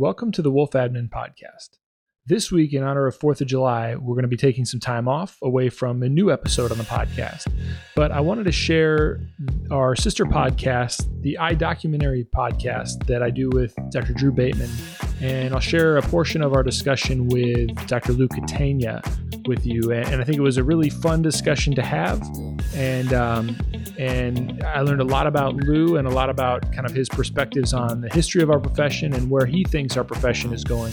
Welcome to the Wolf Admin Podcast. This week, in honor of 4th of July, we're going to be taking some time off away from a new episode on the podcast. But I wanted to share our sister podcast, the Eye Documentary podcast that I do with Dr. Drew Bateman. And I'll share a portion of our discussion with Dr. Lou Catania with you. And I think it was a really fun discussion to have. And, um, and I learned a lot about Lou and a lot about kind of his perspectives on the history of our profession and where he thinks our profession is going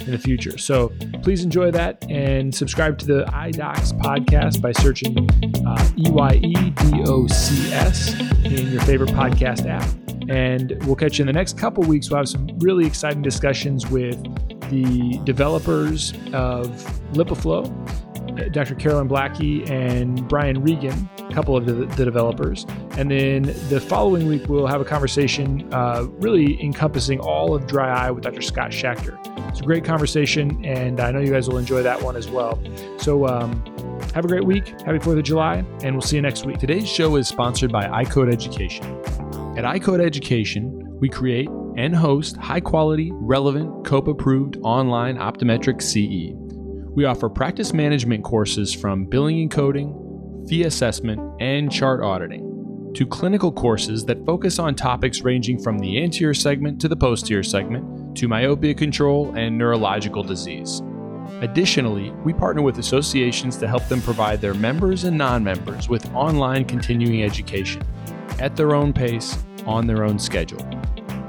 in the future. So please enjoy that and subscribe to the EyeDocs podcast by searching uh, EYEDOCS in your favorite podcast app. And we'll catch you in the next couple weeks. We'll have some really exciting discussions with the developers of LipiFlow, Dr. Carolyn Blackie and Brian Regan, a couple of the, the, developers. And then the following week, we'll have a conversation uh, really encompassing all of Dry Eye with Dr. Scott Schachter. It's a great conversation, and I know you guys will enjoy that one as well. So, um, have a great week. Happy 4th of July, and we'll see you next week. Today's show is sponsored by EyeCode Education. At EyeCode Education, we create and host high quality, relevant, COPE approved online optometric CE. We offer practice management courses from billing and coding, fee assessment, and chart auditing, to clinical courses that focus on topics ranging from the anterior segment to the posterior segment to myopia control and neurological disease. Additionally, we partner with associations to help them provide their members and non members with online continuing education at their own pace, on their own schedule.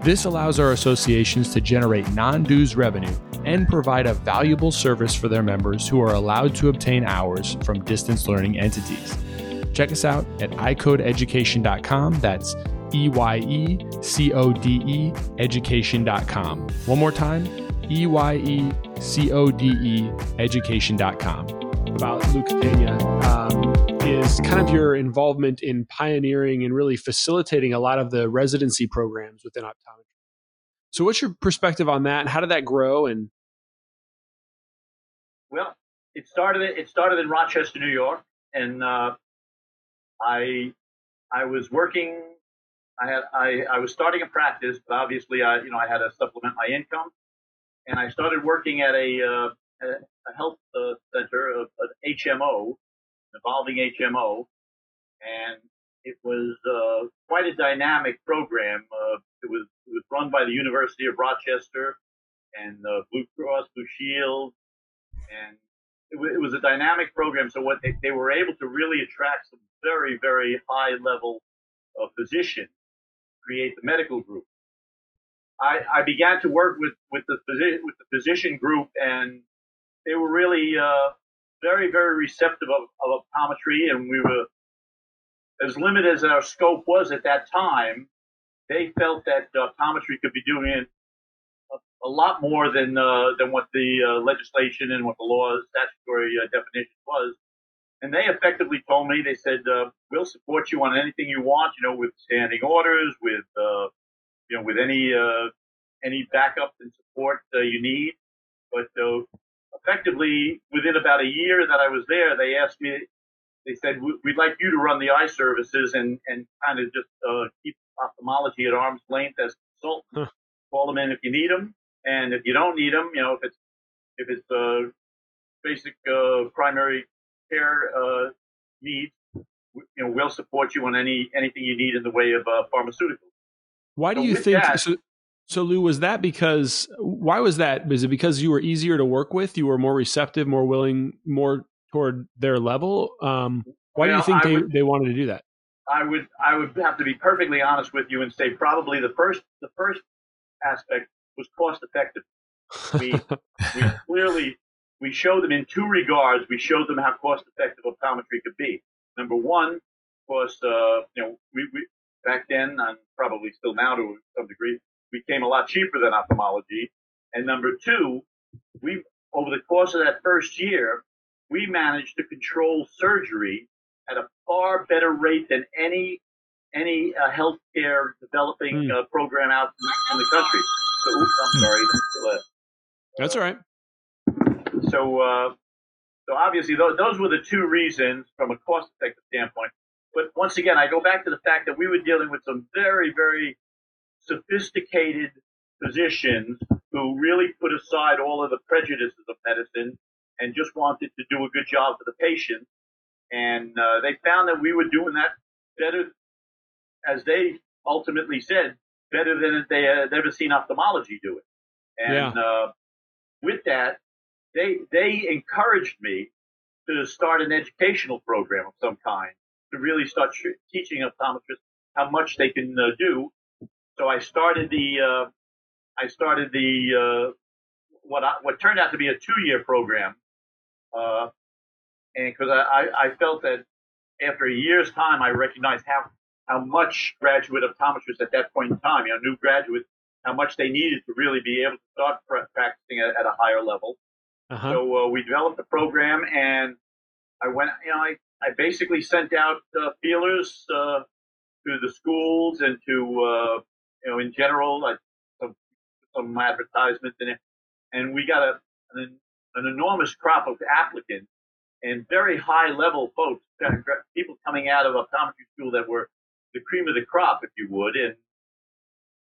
This allows our associations to generate non dues revenue and provide a valuable service for their members who are allowed to obtain hours from distance learning entities. Check us out at icodeeducation.com. That's E Y E C O D E education.com. One more time, E Y E C O D E education.com. About um, is kind of your involvement in pioneering and really facilitating a lot of the residency programs within optometry. So, what's your perspective on that? And how did that grow? And well, it started. It started in Rochester, New York, and uh, I I was working I had I, I was starting a practice, but obviously I you know I had to supplement my income, and I started working at a uh, a health uh, center, an HMO, evolving HMO, and it was uh, quite a dynamic program. Uh, it was it was run by the University of Rochester and uh, Blue Cross Blue Shield, and it, w- it was a dynamic program. So what they, they were able to really attract some very very high level of physicians create the medical group. I, I began to work with, with the with the physician group and they were really, uh, very, very receptive of, of optometry and we were as limited as our scope was at that time. They felt that optometry could be doing a, a lot more than, uh, than what the uh, legislation and what the law statutory uh, definition was. And they effectively told me, they said, uh, we'll support you on anything you want, you know, with standing orders, with, uh, you know, with any, uh, any backup and support you need. But, effectively, within about a year that I was there, they asked me, they said, we'd like you to run the eye services and, and kind of just, uh, keep ophthalmology at arm's length as consultant. Huh. Call them in if you need them. And if you don't need them, you know, if it's, if it's, uh, basic, uh, primary care uh, needs, you know, we'll support you on any anything you need in the way of uh, pharmaceuticals. Why do so you think? That, so, so, Lou, was that because? Why was that? Was it because you were easier to work with? You were more receptive, more willing, more toward their level. Um, why well, do you think they, would, they wanted to do that? I would I would have to be perfectly honest with you and say probably the first the first aspect was cost effective. We we clearly we show them in two regards. We showed them how cost effective optometry could be. Number one, of course, uh, you know, we, we, back then and probably still now to some degree, became a lot cheaper than ophthalmology. And number two, we, over the course of that first year, we managed to control surgery at a far better rate than any, any uh, healthcare developing mm. uh, program out in, the country. So, oops, I'm sorry. That's all right so, uh, so obviously those, those were the two reasons from a cost effective standpoint. But once again, I go back to the fact that we were dealing with some very, very sophisticated physicians who really put aside all of the prejudices of medicine and just wanted to do a good job for the patient. And uh, they found that we were doing that better, as they ultimately said, better than they had ever seen ophthalmology do it. And yeah. uh, with that, they they encouraged me to start an educational program of some kind to really start teaching optometrists how much they can uh, do. So I started the uh, I started the uh, what I, what turned out to be a two year program, uh, and because I, I felt that after a year's time I recognized how how much graduate optometrists at that point in time, you know, new graduates, how much they needed to really be able to start practicing at, at a higher level. Uh-huh. So uh, we developed a program, and I went, you know, I, I basically sent out uh, feelers uh, to the schools and to, uh, you know, in general, like some, some advertisements in it, and we got a an, an enormous crop of applicants and very high level folks, people coming out of optometry school that were the cream of the crop, if you would, and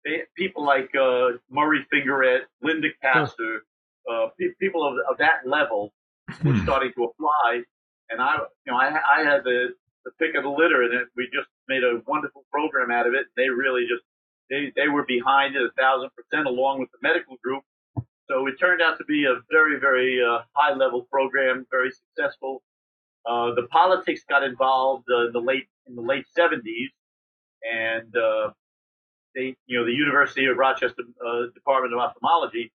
they, people like uh, Murray Fingeret, Linda Casser, uh, pe- people of, of that level were hmm. starting to apply. And I, you know, I, I had the, the pick of the litter, and it, we just made a wonderful program out of it. They really just they they were behind it a thousand percent, along with the medical group. So it turned out to be a very very uh, high level program, very successful. Uh, the politics got involved uh, in the late in the late 70s, and uh, they, you know, the University of Rochester uh, Department of Ophthalmology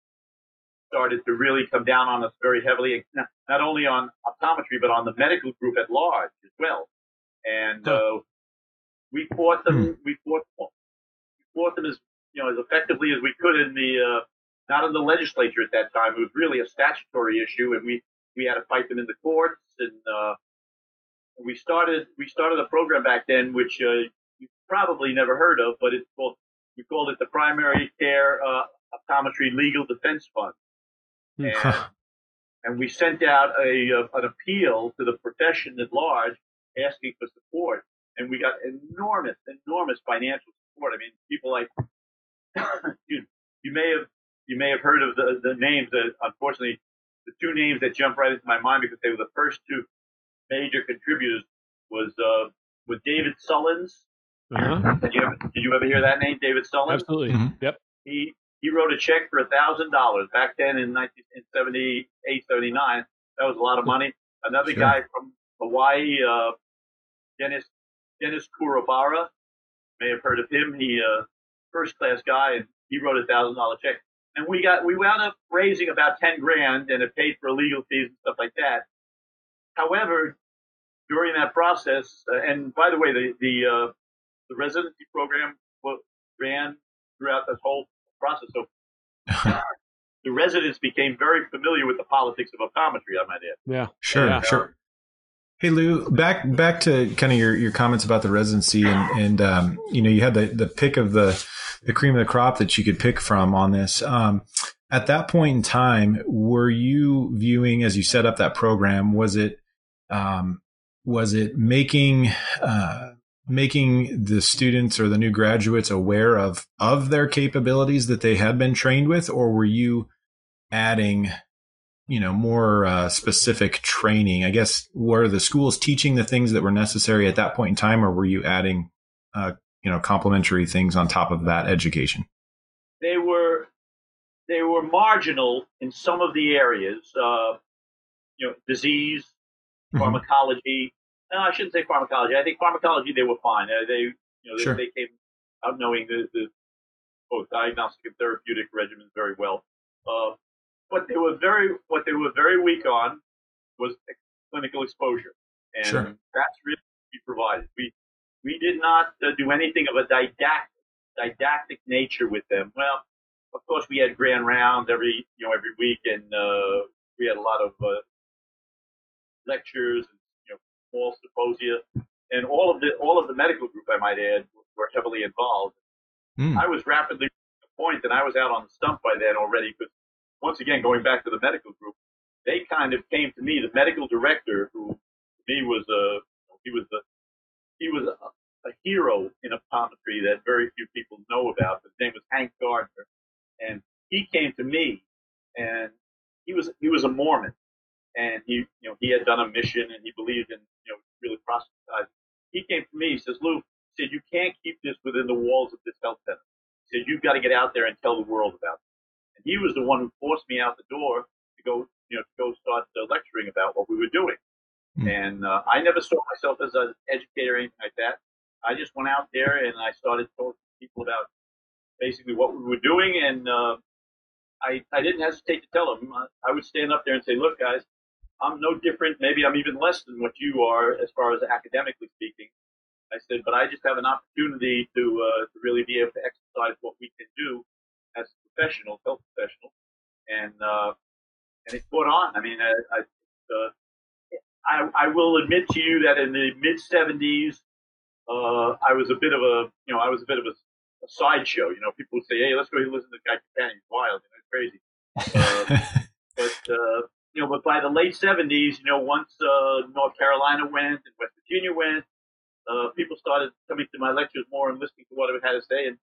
started to really come down on us very heavily, not, only on optometry but on the medical group at large as well. And uh, we fought them. Hmm. We fought. Fought them as you know as effectively as we could in the uh, not in the legislature at that time. It was really a statutory issue, and we we had to fight them in the courts. And uh, we started we started a program back then, which uh, you probably never heard of, but it's called we called it the Primary Care uh, Optometry Legal Defense Fund, hmm. and, and we sent out a, a, an appeal to the profession at large asking for support, and we got enormous, enormous financial support. I mean, people like you, you may have you may have heard of the the names that unfortunately the two names that jump right into my mind because they were the first two major contributors was uh, was David Sullins uh-huh. Did you ever, did you ever hear that name, David Stone? Absolutely. Mm-hmm. Yep. He he wrote a check for a thousand dollars back then in 1978, 79. That was a lot of money. Another sure. guy from Hawaii, uh, Dennis Dennis Kurobara, may have heard of him. He uh, first class guy, and he wrote a thousand dollar check. And we got we wound up raising about ten grand, and it paid for legal fees and stuff like that. However, during that process, uh, and by the way, the the uh, the residency program ran throughout this whole process. So the residents became very familiar with the politics of optometry. I might add. Yeah, sure, yeah. sure. Hey Lou, back back to kind of your, your comments about the residency and and um, you know you had the, the pick of the the cream of the crop that you could pick from on this. Um, at that point in time, were you viewing as you set up that program? Was it um, was it making uh, making the students or the new graduates aware of of their capabilities that they had been trained with or were you adding you know more uh, specific training i guess were the schools teaching the things that were necessary at that point in time or were you adding uh, you know complementary things on top of that education they were they were marginal in some of the areas uh, you know disease mm-hmm. pharmacology no, I shouldn't say pharmacology. I think pharmacology they were fine. Uh, they, you know, they, sure. they came out knowing the, the both diagnostic and therapeutic regimens very well. What they were very, what they were very weak on was clinical exposure, and sure. that's really what we provided. We we did not uh, do anything of a didactic didactic nature with them. Well, of course, we had grand rounds every you know every week, and uh, we had a lot of uh, lectures and small symposia, and all of the all of the medical group, I might add, were heavily involved. Mm. I was rapidly to the point, and I was out on the stump by then already. Because once again, going back to the medical group, they kind of came to me. The medical director, who to me was a he was a he was a, a hero in optometry that very few people know about. His name was Hank Gardner, and he came to me, and he was he was a Mormon, and he you know he had done a mission and he believed in you know really proselytizing. He came to me. He says, Lou, he said you can't keep this within the walls of this health center. He said you've got to get out there and tell the world about it. And he was the one who forced me out the door to go you know to go start uh, lecturing about what we were doing. Mm. And uh, I never saw myself as an educator or anything like that. I just went out there and I started talking to people about basically what we were doing, and uh, I I didn't hesitate to tell them. I would stand up there and say, "Look, guys, I'm no different. Maybe I'm even less than what you are as far as academically speaking." I said, "But I just have an opportunity to uh, to really be able to exercise what we can do as professionals, health professionals, and uh, and it caught on. I mean, I I, uh, I, I will admit to you that in the mid '70s, uh, I was a bit of a you know I was a bit of a, a sideshow. You know, people would say, "Hey, let's go and listen to the guy Buchanan. He's wild. You know, he's crazy." Uh, but uh, you know, but by the late '70s, you know, once uh, North Carolina went and West Virginia went, uh, people started coming to my lectures more and listening to what I had to say, and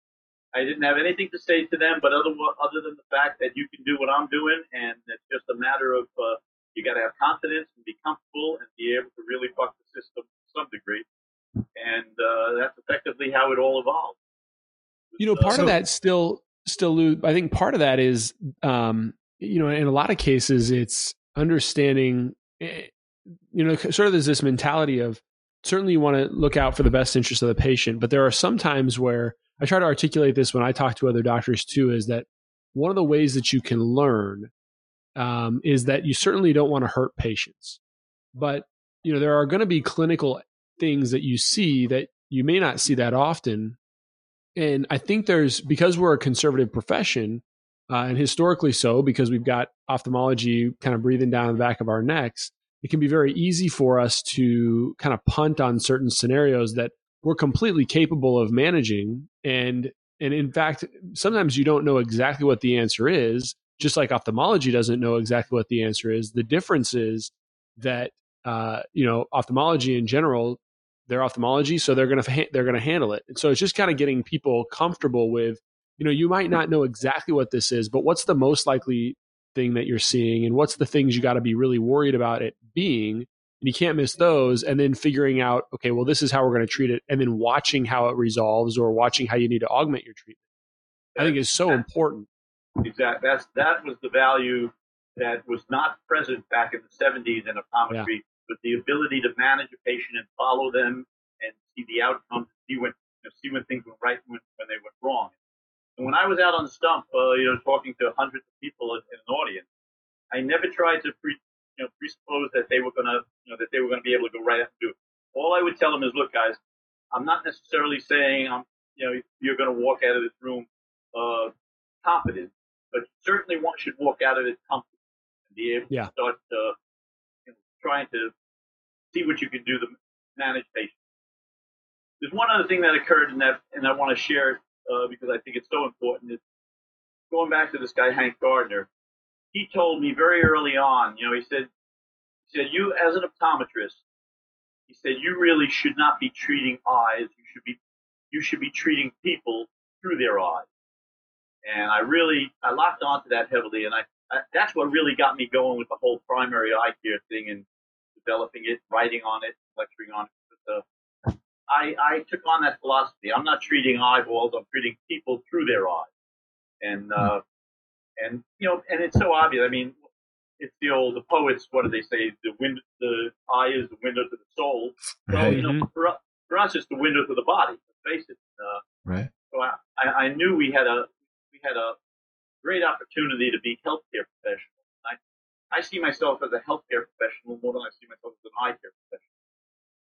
I didn't have anything to say to them, but other other than the fact that you can do what I'm doing, and it's just a matter of uh, you got to have confidence and be comfortable and be able to really fuck the system to some degree, and uh, that's effectively how it all evolved. You know, part so, of that still, still, Lou. I think part of that is, um, you know, in a lot of cases, it's understanding. Eh, you know, sort of there's this mentality of certainly you want to look out for the best interest of the patient, but there are some times where I try to articulate this when I talk to other doctors too, is that one of the ways that you can learn um, is that you certainly don't want to hurt patients, but you know there are going to be clinical things that you see that you may not see that often, and I think there's because we're a conservative profession, uh, and historically so because we've got ophthalmology kind of breathing down the back of our necks. It can be very easy for us to kind of punt on certain scenarios that we're completely capable of managing. And and in fact sometimes you don't know exactly what the answer is just like ophthalmology doesn't know exactly what the answer is. The difference is that uh, you know ophthalmology in general they're ophthalmology so they're going to they're going to handle it. And so it's just kind of getting people comfortable with you know you might not know exactly what this is but what's the most likely thing that you're seeing? And what's the things you got to be really worried about it being and you can't miss those and then figuring out okay well this is how we're going to treat it and then watching how it resolves or watching how you need to augment your treatment. I think is so important. exactly that's that was the value that was not present back in the 70s in optometry yeah. but the ability to manage a patient and follow them and see the outcomes see when you know, see when things went right when, when they went wrong. And when i was out on the stump uh, you know talking to hundreds of people in, in an audience i never tried to pre- you know, presuppose that they were going to, you know, that they were to be able to go right up and do it. All I would tell them is, look, guys, I'm not necessarily saying I'm, you know, you're going to walk out of this room uh, competent, but certainly one should walk out of it comfortable and be able yeah. to start uh, you know, trying to see what you can do to manage patients. There's one other thing that occurred in that, and I want to share uh, because I think it's so important. Is going back to this guy Hank Gardner he told me very early on, you know, he said, he said, you as an optometrist, he said, you really should not be treating eyes. You should be, you should be treating people through their eyes. And I really, I locked onto that heavily. And I, I that's what really got me going with the whole primary eye care thing and developing it, writing on it, lecturing on it. Uh, I, I took on that philosophy. I'm not treating eyeballs. I'm treating people through their eyes. And, uh, and you know, and it's so obvious. I mean, it's the old the poets. What do they say? The wind, the eye is the window to the soul. Well, right. you know, mm-hmm. for, for us, it's the window to the body. Let's face it. Uh, right. So I, I knew we had a we had a great opportunity to be healthcare professionals. I, I see myself as a healthcare professional more than I see myself as an eye care professional.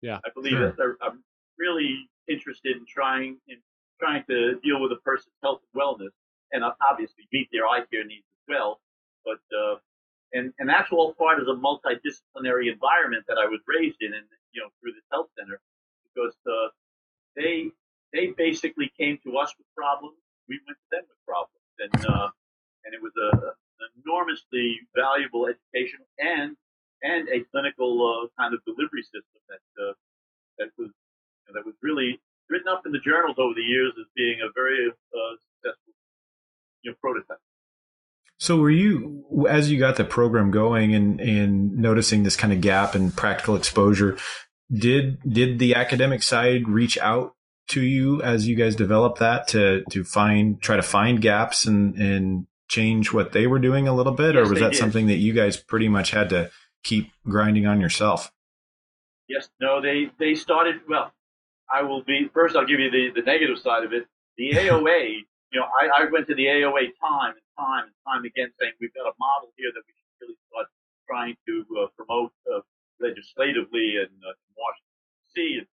Yeah, I believe sure. that I'm really interested in trying in trying to deal with a person's health and wellness and obviously meet their eye care needs as well. But uh, and and that's all part of the multidisciplinary environment that I was raised in, and you know through this health center, because uh, they they basically came to us with problems, we went to them with problems, and uh, and it was a, an enormously valuable education and and a clinical uh, kind of delivery system that uh, that was you know, that was really written up in the journals over the years as being a very uh, successful you know, prototype. So were you, as you got the program going and, and noticing this kind of gap in practical exposure, did, did the academic side reach out to you as you guys developed that to, to find, try to find gaps and, and change what they were doing a little bit? Yes, or was that did. something that you guys pretty much had to keep grinding on yourself? Yes, no, they they started well. I will be first. I'll give you the the negative side of it. The AOA, you know, I, I went to the AOA time and time and time again, saying we've got a model here that we should really start trying to uh, promote uh, legislatively in uh, Washington D.C. And,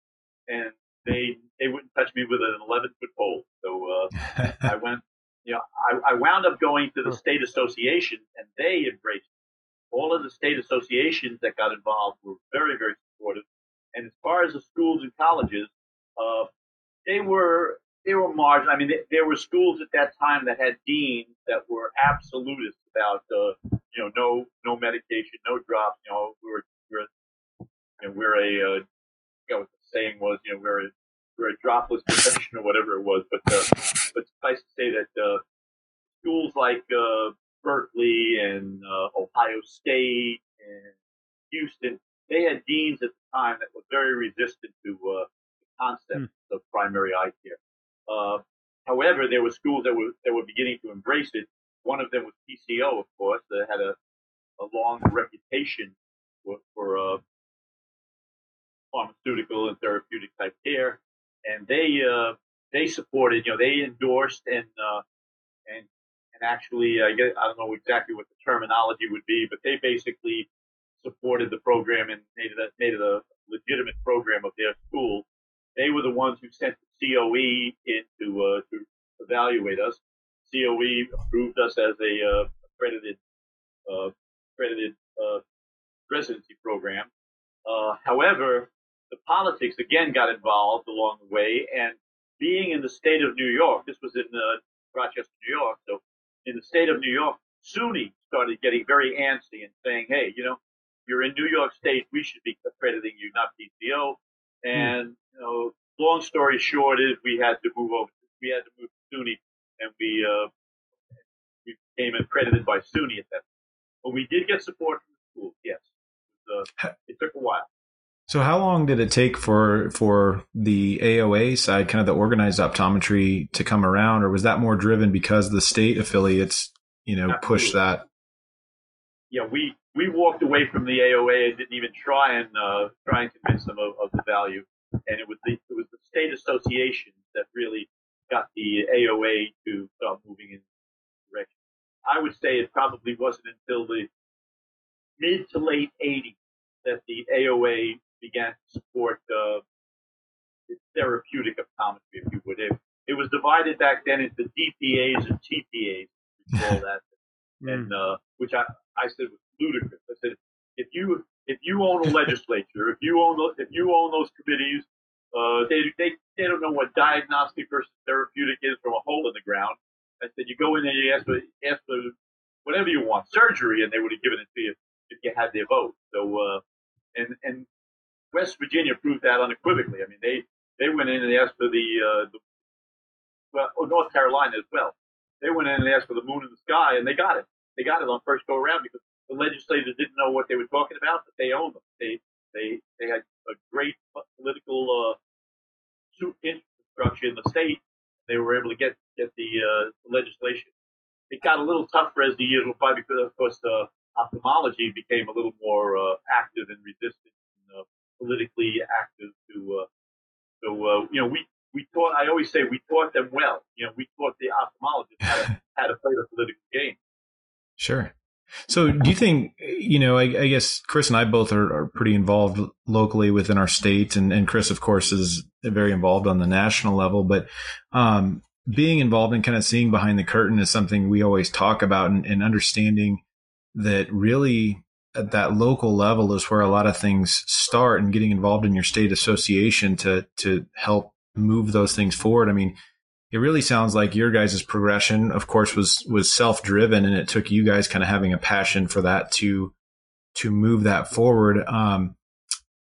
and they they wouldn't touch me with an 11 foot pole. So uh, I went, you know, I, I wound up going to the state association, and they embraced. it. All of the state associations that got involved were very, very supportive. And as far as the schools and colleges, uh, they were they were margin. I mean, they, there were schools at that time that had deans that were absolutists about, uh, you know, no no medication, no drops. You know, we were we're you know, we're a uh, I forgot what the saying was. You know, we're a we're a dropless profession or whatever it was. But uh, but suffice to say that uh, schools like uh, Berkeley and uh, Ohio State and Houston, they had deans at the time that were very resistant to uh, the concept of primary eye care. Uh, however, there were schools that were that were beginning to embrace it. One of them was PCO, of course, that had a, a long reputation for, for uh, pharmaceutical and therapeutic type care, and they uh, they supported, you know, they endorsed and uh, and and actually, I get I don't know exactly what the terminology would be, but they basically supported the program and made it a, made it a legitimate program of their school. They were the ones who sent the COE in to uh, to evaluate us. COE approved us as a uh, accredited uh, accredited uh, residency program. Uh, however, the politics again got involved along the way, and being in the state of New York, this was in uh, Rochester, New York. So in the state of New York, SUNY started getting very antsy and saying, "Hey, you know, you're in New York State, we should be accrediting you, not PCO." And you know, long story short is we had to move over. We had to move to SUNY, and we uh, we became accredited by SUNY at that. Point. But we did get support from the school. Yes, it, uh, it took a while. So how long did it take for for the AOA side, kind of the organized optometry, to come around, or was that more driven because the state affiliates, you know, pushed that? Yeah, we we walked away from the AOA and didn't even try and uh, try and convince them of, of the value. And it was the it was the state association that really got the AOA to start moving in direction. I would say it probably wasn't until the mid to late 80s that the AOA began to support uh, therapeutic optometry, if you would. It, it was divided back then into DPAs and TPAs, we call that, and uh, which I, I said was ludicrous. I said if you if you own a legislature, if you own the, if you own those committees, uh, they they they don't know what diagnostic versus therapeutic is from a hole in the ground. I said you go in there, you ask for ask for whatever you want, surgery, and they would have given it to you if you had their vote. So uh, and and West Virginia proved that unequivocally. I mean, they they went in and asked for the, uh, the well, oh, North Carolina as well. They went in and asked for the moon in the sky, and they got it. They got it on first go around because the legislators didn't know what they were talking about, but they owned them. They they they had a great political uh, infrastructure in the state. They were able to get get the, uh, legislation. It got a little tougher as the years went by because, of course, uh, ophthalmology became a little more uh, active and resistant, and, uh, politically active to. Uh, so uh, you know, we we taught. I always say we taught them well. You know, we taught the ophthalmologists how to, how to play the political game. Sure. So, do you think, you know, I, I guess Chris and I both are, are, pretty involved locally within our state, and, and Chris, of course, is very involved on the national level. But um, being involved and kind of seeing behind the curtain is something we always talk about, and, and understanding that really at that local level is where a lot of things start, and getting involved in your state association to to help move those things forward. I mean, it really sounds like your guys' progression, of course, was was self driven, and it took you guys kind of having a passion for that to to move that forward. Um,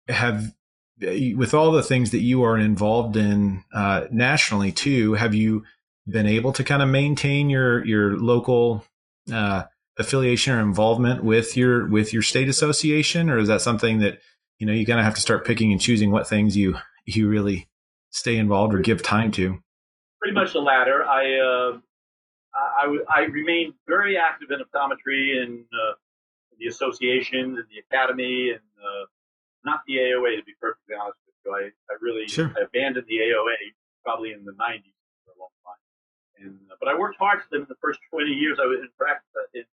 have with all the things that you are involved in uh, nationally too, have you been able to kind of maintain your your local uh, affiliation or involvement with your with your state association, or is that something that you know you kind of have to start picking and choosing what things you you really stay involved or give time to? Pretty much the latter. I uh, I, I, remained very active in optometry and uh, the association and the academy and uh, not the AOA to be perfectly honest with you. I, I really sure. I abandoned the AOA probably in the 90s for a long time. And, uh, but I worked hard for them in the first 20 years I was in practice. Uh, in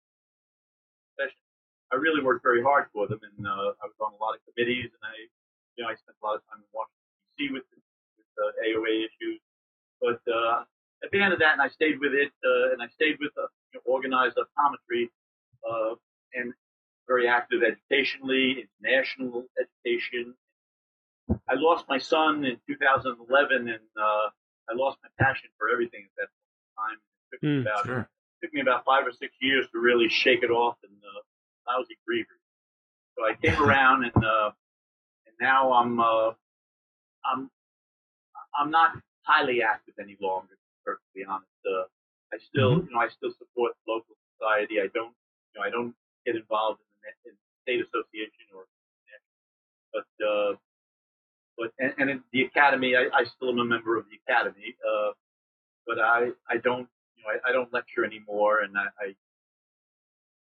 session. I really worked very hard for them, and uh, I was on a lot of committees, and I, you know, I spent a lot of time in Washington D.C. with with the AOA issues. But uh, at the end of that, and I stayed with it, uh, and I stayed with uh, you know, organized optometry, uh, and very active educationally, international education. I lost my son in 2011, and uh, I lost my passion for everything at that time. It took me mm, about sure. took me about five or six years to really shake it off, and uh, lousy grievers. So I came around, and uh, and now I'm uh, I'm I'm not highly active any longer. To be perfectly honest, uh, I still mm-hmm. you know I still support local society. I don't you know I don't get involved in the, in the state association or but uh, but and, and in the academy, I, I still am a member of the academy. Uh, but I I don't you know I, I don't lecture anymore, and I, I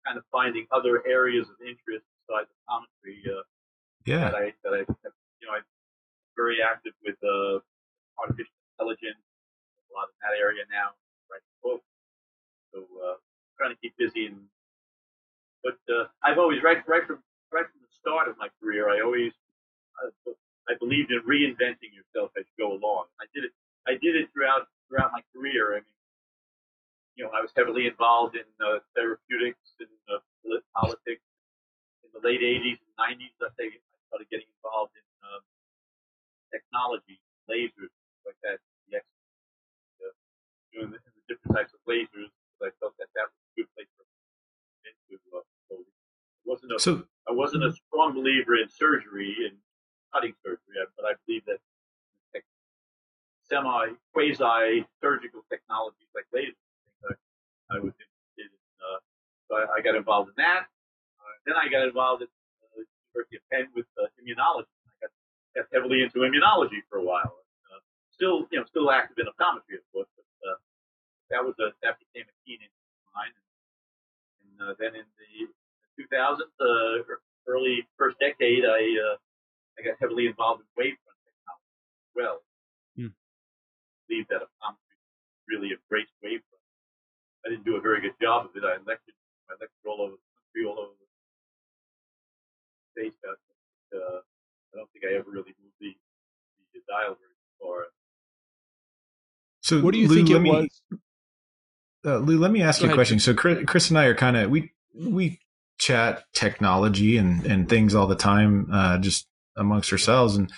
kind of finding other areas of interest besides optometry. Uh, yeah. That I that I you know I'm very active with uh, artificial intelligence. A lot in that area now. Writing books. So uh, trying to keep busy and but uh, I've always right right from right from the start of my career, I always I, I believed in reinventing yourself as you go along. I did it. I did it throughout throughout my career. I mean, you know, I was heavily involved in uh, therapeutics and uh, politics in the late '80s and '90s. I think I started getting involved in uh, technology, lasers, like that. The uh, the, different types of lasers. I felt that that was a good place for me into. Uh, so it wasn't a, so, I wasn't a strong believer in surgery and cutting surgery, but I believe that semi quasi surgical technologies like lasers I was interested in. Uh, so I, I, got involved in that. Uh, then I got involved at the University of Penn with uh, immunology. I got, got heavily into immunology for a while. And, uh, still, you know, still active in optometry, of course, but uh, that was a that became a keen interest of mine. And, and uh, then in the 2000s, uh, early first decade, I uh, I got heavily involved in wavefront technology as well. Hmm. I believe that optometry really embraced wavefront I didn't do a very good job of it. I lectured, I lectured all over the country, all over the state. But, uh, I don't think I ever really moved the, the dial very far. So, what do you Lou, think it me, was? Uh, Lou, let me ask Go you a question. So, Chris, Chris, and I are kind of we we chat technology and and things all the time, uh, just amongst ourselves. And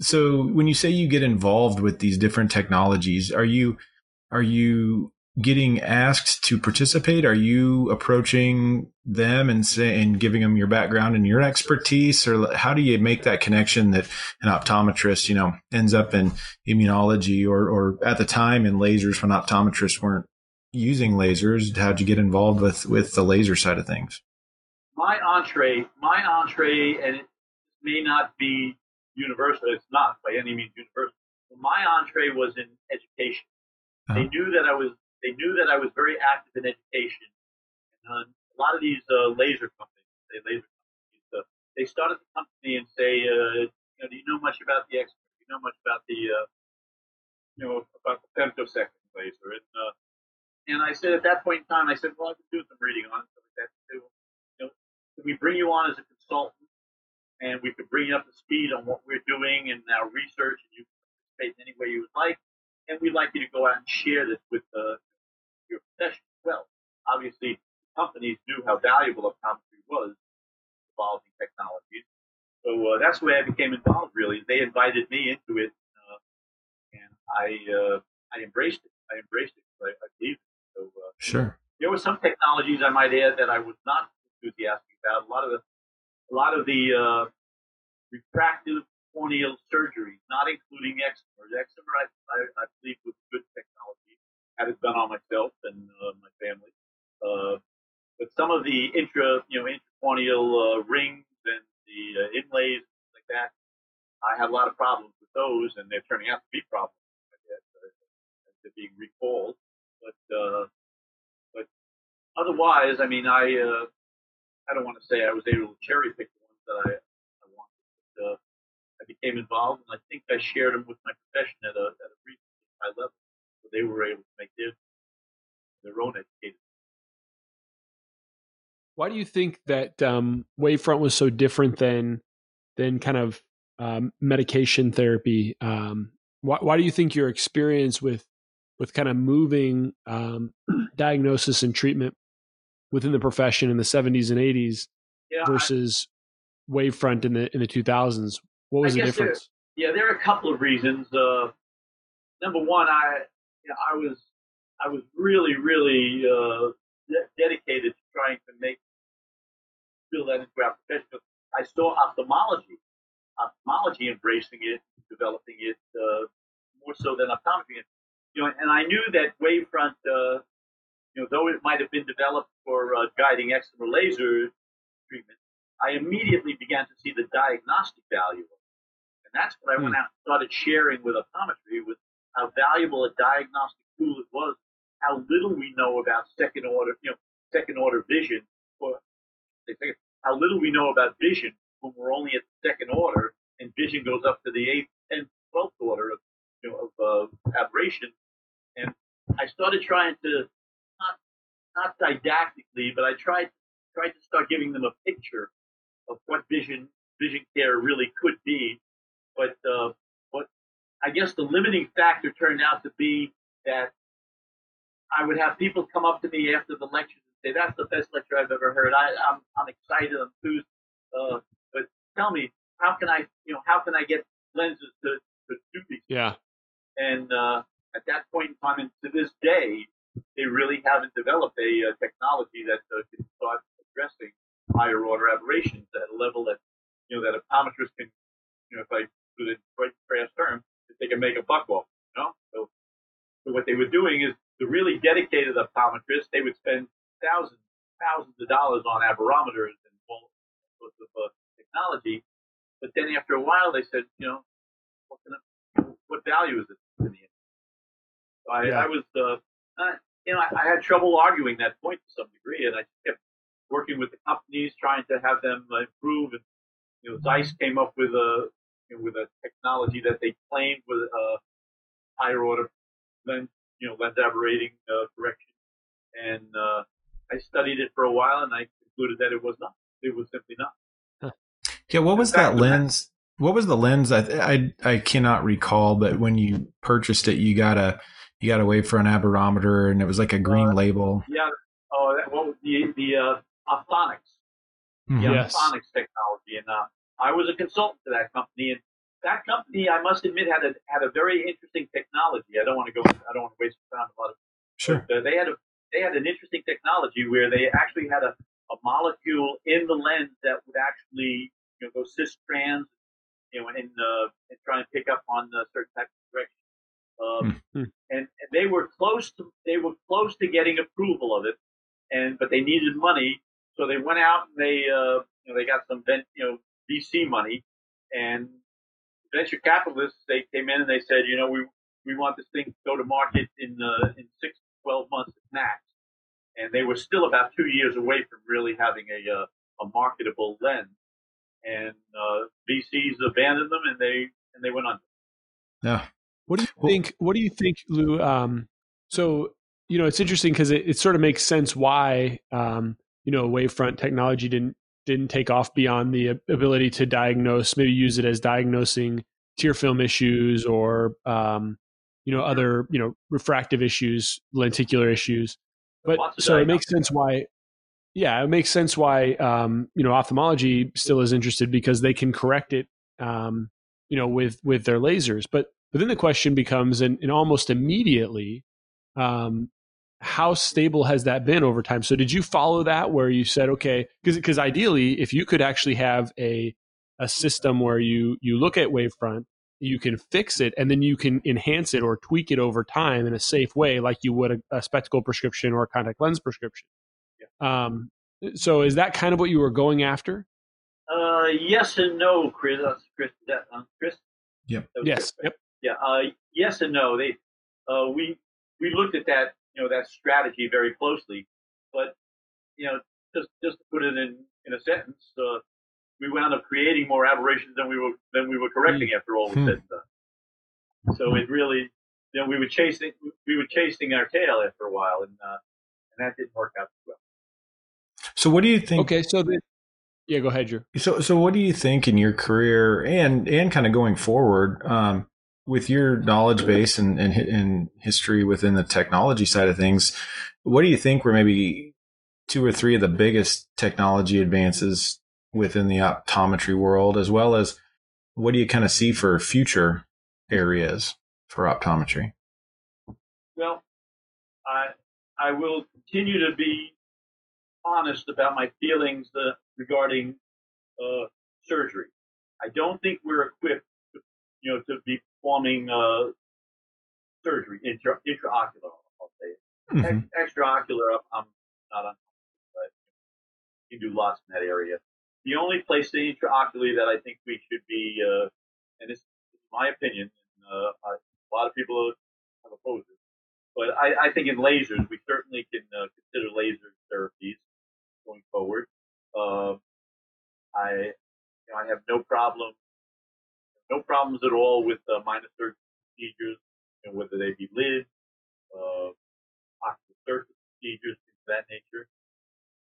so, when you say you get involved with these different technologies, are you are you getting asked to participate? Are you approaching them and say, and giving them your background and your expertise, or how do you make that connection that an optometrist, you know, ends up in immunology or, or at the time in lasers when optometrists weren't using lasers? How'd you get involved with, with the laser side of things? My entree, my entree, and it may not be universal. It's not by any means universal. My entree was in education. Uh-huh. They knew that I was they knew that I was very active in education. And uh, a lot of these uh, laser companies, say laser companies, uh, they started the company and say, uh, you know, do you know much about the X? Do you know much about the, uh, you know, about the femtosecond laser? And, uh, and I said at that point in time, I said, well, I can do some reading on it. So that. You know, can we bring you on as a consultant? And we could bring you up to speed on what we're doing and our research, and you can participate in any way you would like. And we'd like you to go out and share this with the your profession as well. Obviously, companies knew how valuable optometry was, evolving technologies. So uh, that's the way I became involved. Really, they invited me into it, uh, and I uh, I embraced it. I embraced it. I, I believe it. So uh, sure. There were some technologies I might add that I was not enthusiastic about. A lot of the a lot of the uh, refractive corneal surgery, not including excimer. Excimer, I, I, I believe, was good technology had it done on myself and uh, my family. Uh, but some of the intra, you know, intracorneal uh, rings and the uh, inlays like that, I had a lot of problems with those, and they're turning out to be problems. I guess uh, they're being recalled, but uh, but otherwise, I mean, I uh, I don't want to say I was able to cherry pick the ones that I I wanted. But, uh, I became involved, and I think I shared them with my profession at a at a reasonably high level, so they were able to make their their own educated. Why do you think that um, Wavefront was so different than than kind of um, medication therapy? Um, why, why do you think your experience with with kind of moving um, diagnosis and treatment within the profession in the 70s and 80s Yeah, I- versus Wavefront in the in the 2000s? What was I the guess there- difference? Yeah, there are a couple of reasons. Uh, number one, I you know, I was I was really really uh, de- dedicated to trying to make build that into our profession. I saw ophthalmology, ophthalmology embracing it, developing it uh, more so than optometry. You know, and I knew that wavefront, uh, you know, though it might have been developed for uh, guiding excimer laser treatment, I immediately began to see the diagnostic value of it. And that's what I went out and started sharing with optometry was how valuable a diagnostic tool it was, how little we know about second order, you know, second order vision, or how little we know about vision when we're only at the second order, and vision goes up to the eighth, tenth, twelfth order of you know of uh, aberration. And I started trying to not not didactically, but I tried tried to start giving them a picture of what vision vision care really could be. But uh, what I guess the limiting factor turned out to be that I would have people come up to me after the lecture and say, "That's the best lecture I've ever heard. I, I'm I'm excited, I'm enthused. Uh, but tell me, how can I, you know, how can I get lenses to to do these?" Yeah. And uh, at that point in time, and to this day, they really haven't developed a uh, technology that uh, can start addressing higher order aberrations at a level that you know that optometrists can, you know, if I put it in right crass terms, that they can make a buck off. You know, so, so what they were doing is the really dedicated optometrists they would spend thousands thousands of dollars on aberrometers and all sorts of uh, technology, but then after a while they said, you know, what, can what value is it to end? So I, Yeah. I was, uh, I, you know, I, I had trouble arguing that point to some degree, and I kept working with the companies trying to have them uh, improve. And you know, Zeiss came up with a you know, with a technology that they claimed was uh, higher order lens, you know, lens aberrating uh, correction, and uh, I studied it for a while, and I concluded that it was not. It was simply not. Yeah, what was fact, that lens? What was the lens? I, I I cannot recall, but when you purchased it, you got a you got a wavefront aberrometer, and it was like a green Uh, label. Yeah. Oh, that, what was the the uh, Ophthonix? Mhm. the Yes. phonics technology. And uh, I was a consultant to that company, and that company, I must admit, had a had a very interesting technology. I don't want to go. I don't want to waste time. A lot of Sure. but, uh, they had a they had an interesting technology where they actually had a, a molecule in the lens that would actually you know go cis trans, you know, and uh, and try and pick up on uh, certain types of direction. Um, Hmm. and, and they were close to they were close to getting approval of it, and but they needed money, so they went out and they uh, you know they got some you know VC money, and venture capitalists they came in and they said you know we we want this thing to go to market in uh, in six to twelve months at max, and they were still about two years away from really having a uh, a marketable lens, and uh, VCs abandoned them and they and they went under. Yeah. What do you think? What do you think, Lou? Um, so you know, it's interesting because it, it sort of makes sense why um, you know wavefront technology didn't didn't take off beyond the ability to diagnose, maybe use it as diagnosing tear film issues or um, you know other you know refractive issues, lenticular issues. But so it makes sense why. Yeah, it makes sense why um, you know ophthalmology still is interested because they can correct it, um, you know, with with their lasers. But but then the question becomes, and, and almost immediately, um, how stable has that been over time? So did you follow that where you said, okay, because because ideally, if you could actually have a a system where you you look at wavefront, you can fix it, and then you can enhance it or tweak it over time in a safe way, like you would a, a spectacle prescription or a contact lens prescription. Um, so is that kind of what you were going after? Uh, yes and no, Chris. Uh, Chris, that, uh, Chris. Yep. Yes. Yep. Yeah. Uh, yes and no. They, uh, we we looked at that, you know, that strategy very closely, but you know, just just to put it in in a sentence, uh, we wound up creating more aberrations than we were than we were correcting Hmm. after all was said and done. So it really, you know, we were chasing we were chasing our tail after a while, and uh, and that didn't work out too well. So what do you think? Okay. So then, yeah, go ahead, Drew. So, so what do you think in your career and and kind of going forward um, with your knowledge base and, and and history within the technology side of things? What do you think were maybe two or three of the biggest technology advances within the optometry world, as well as what do you kind of see for future areas for optometry? Well, I I will continue to be honest about my feelings uh, regarding uh, surgery. I don't think we're equipped, to, you know, to be performing uh, surgery intra, intraocular. I'll say it. Mhm. Ex- extraocular, I'm not on, but you can do lots in that area. The only place intraocularly that I think we should be, uh, and this is my opinion, and, uh, I, a lot of people have opposed it, but I, I think in lasers we certainly can uh, consider laser therapies going forward. Uh, I, you know, I have no problem, no problems at all with uh, minor procedures, know, whether they be lid, uh, ocular procedures, things of that nature.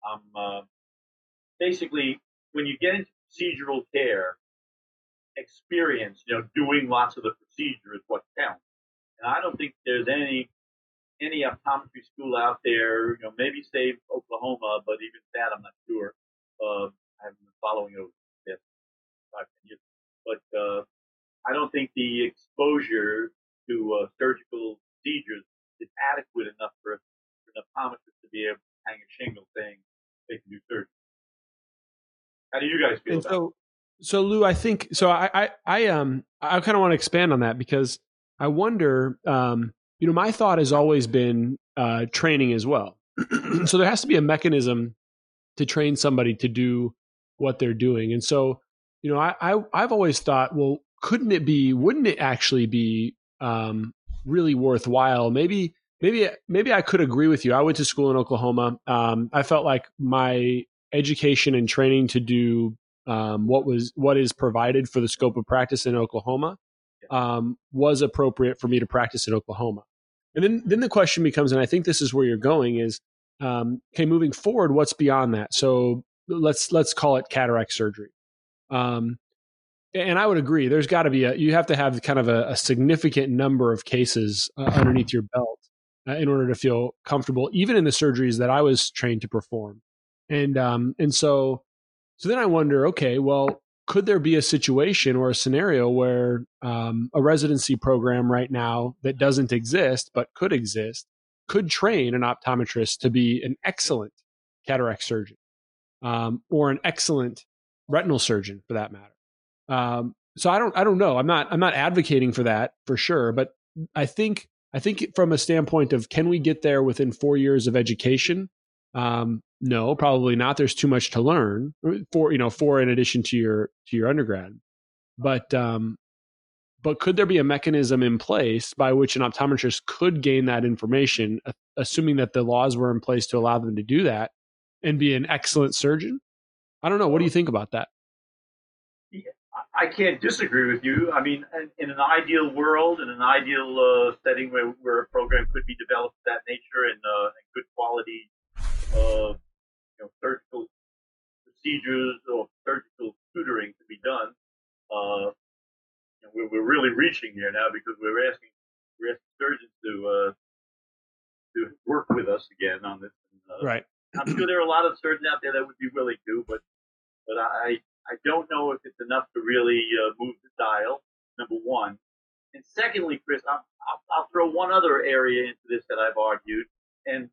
Um, uh, basically, when you get into procedural care, experience, you know, doing lots of the procedure is what counts. And I don't think there's any any optometry school out there, you know, maybe save Oklahoma, but even that I'm not sure. Uh, I haven't been following it over the past five, ten years. But uh, I don't think the exposure to uh, surgical procedures is adequate enough for, for an optometrist to be able to hang a shingle saying they can do surgery. How do you guys feel And about it? so, so Lou, I think so. I, I, I um, I kind of want to expand on that because I wonder, um, you know, my thought has always been uh, training as well. so there has to be a mechanism to train somebody to do what they're doing, and so, you know, I, I I've always thought, well, couldn't it be? Wouldn't it actually be um, really worthwhile? Maybe. Maybe maybe I could agree with you. I went to school in Oklahoma. Um, I felt like my education and training to do um, what was what is provided for the scope of practice in Oklahoma um, was appropriate for me to practice in Oklahoma. And then then the question becomes, and I think this is where you're going, is um, okay, moving forward, what's beyond that? So let's let's call it cataract surgery. Um, and I would agree. There's got to be a you have to have kind of a, a significant number of cases uh, underneath your belt uh, in order to feel comfortable, even in the surgeries that I was trained to perform. And um, and so so then I wonder, okay, well, could there be a situation or a scenario where um, a residency program right now that doesn't exist but could exist could train an optometrist to be an excellent cataract surgeon um, or an excellent retinal surgeon for that matter? Um, so I don't, I don't know. I'm not, I'm not advocating for that for sure, but I think, I think from a standpoint of can we get there within four years of education? No, probably not. There's too much to learn for you know for in addition to your to your undergrad. But um, but could there be a mechanism in place by which an optometrist could gain that information, uh, assuming that the laws were in place to allow them to do that, and be an excellent surgeon? I don't know. What do you think about that? I can't disagree with you. I mean, in, an ideal world, in an ideal uh, setting where, where a program could be developed of that nature and, uh, and good quality, uh, procedures or surgical tutoring to be done, uh, we're, we're really reaching here now because we're asking we're asking surgeons to uh, to work with us again on this. And, uh, Right. I'm sure there are a lot of surgeons out there that would be willing to, but but I I don't know if it's enough to really uh, move the dial. Number one, and secondly, Chris, I'm, I'll, I'll throw one other area into this that I've argued. And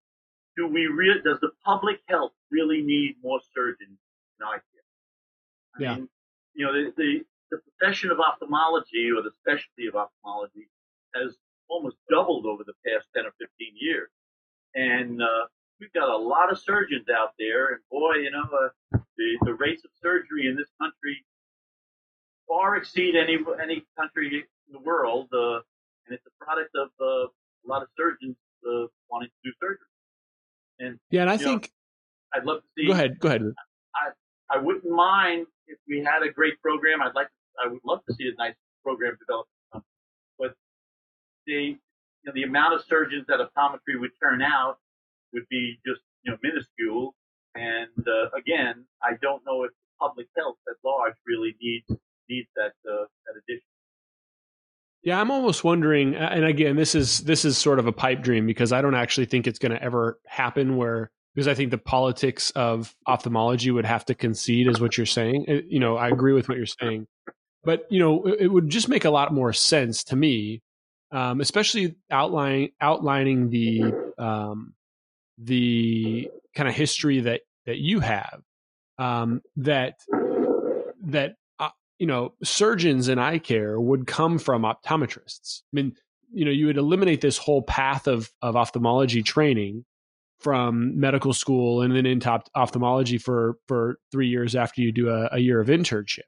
do we real does the public health really need more surgeons eye care? I Yeah. mean, you know, the, the the profession of ophthalmology or the specialty of ophthalmology has almost doubled over the past ten or fifteen years, and uh, we've got a lot of surgeons out there, and boy, you know, uh, the the rates of surgery in this country far exceed any any country in the world, uh, and it's a product of uh, a lot of surgeons uh, wanting to do surgery. And yeah, and I think know, I'd love to see. Go ahead. Go ahead. I I wouldn't mind if we had a great program. I'd like. I would love to see a nice program developed, but the you know, the amount of surgeons that optometry would turn out would be just you know minuscule. And uh, again, I don't know if public health at large really needs needs that uh, that addition. Yeah, I'm almost wondering, and again, this is this is sort of a pipe dream because I don't actually think it's going to ever happen. Where because I think the politics of ophthalmology would have to concede, is what you're saying. It, you know, I agree with what you're saying, but you know, it, it would just make a lot more sense to me, um, especially outlining outlining the um, the kind of history that that you have um, that that you know, surgeons in eye care would come from optometrists. I mean, you know, you would eliminate this whole path of of ophthalmology training from medical school and then into ophthalmology for for three years after you do a, a year of internship.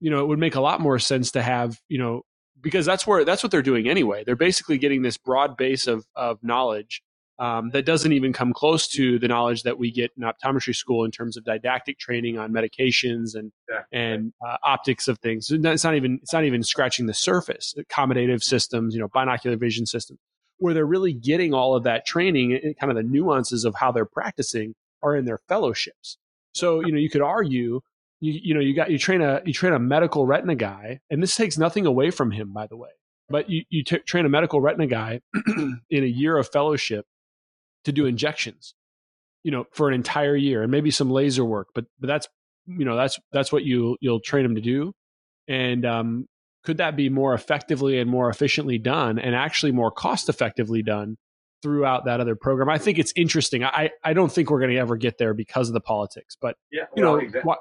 You know, it would make a lot more sense to have you know because that's where that's what they're doing anyway. They're basically getting this broad base of of knowledge um, that doesn't even come close to the knowledge that we get in optometry school in terms of didactic training on medications and and uh, optics of things. It's not even it's not even scratching the surface. Accommodative systems, you know, binocular vision systems, where they're really getting all of that training and kind of the nuances of how they're practicing are in their fellowships. So you know, you could argue. You, you know you got you train a you train a medical retina guy and this takes nothing away from him by the way but you, you t- train a medical retina guy in a year of fellowship to do injections, you know, for an entire year and maybe some laser work. But but that's you know that's that's what you you'll train them to do. And um, could that be more effectively and more efficiently done, and actually more cost effectively done throughout that other program? I think it's interesting. I I don't think we're going to ever get there because of the politics, but yeah, you know, exactly. what,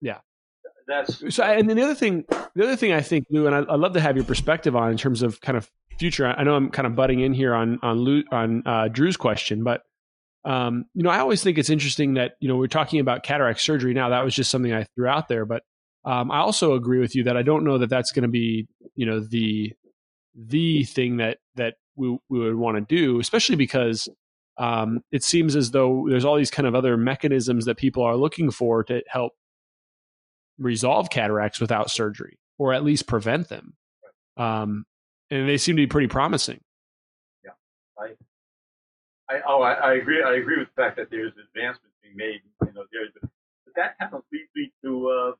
yeah. That's so. And then the other thing, the other thing I think, Lou, and I, would love to have your perspective on in terms of kind of future. I know I'm kind of butting in here on on Lou, on uh, Drew's question, but um, you know, I always think it's interesting that you know we're talking about cataract surgery now. That was just something I threw out there, but um, I also agree with you that I don't know that that's going to be you know the the thing that that we we would want to do, especially because um, it seems as though there's all these kind of other mechanisms that people are looking for to help resolve cataracts without surgery or at least prevent them. Um, and they seem to be pretty promising. Yeah, I, I oh, I, I, agree. I agree with the fact that there's advancements being made in those areas, but, that kind of leads me to, uh,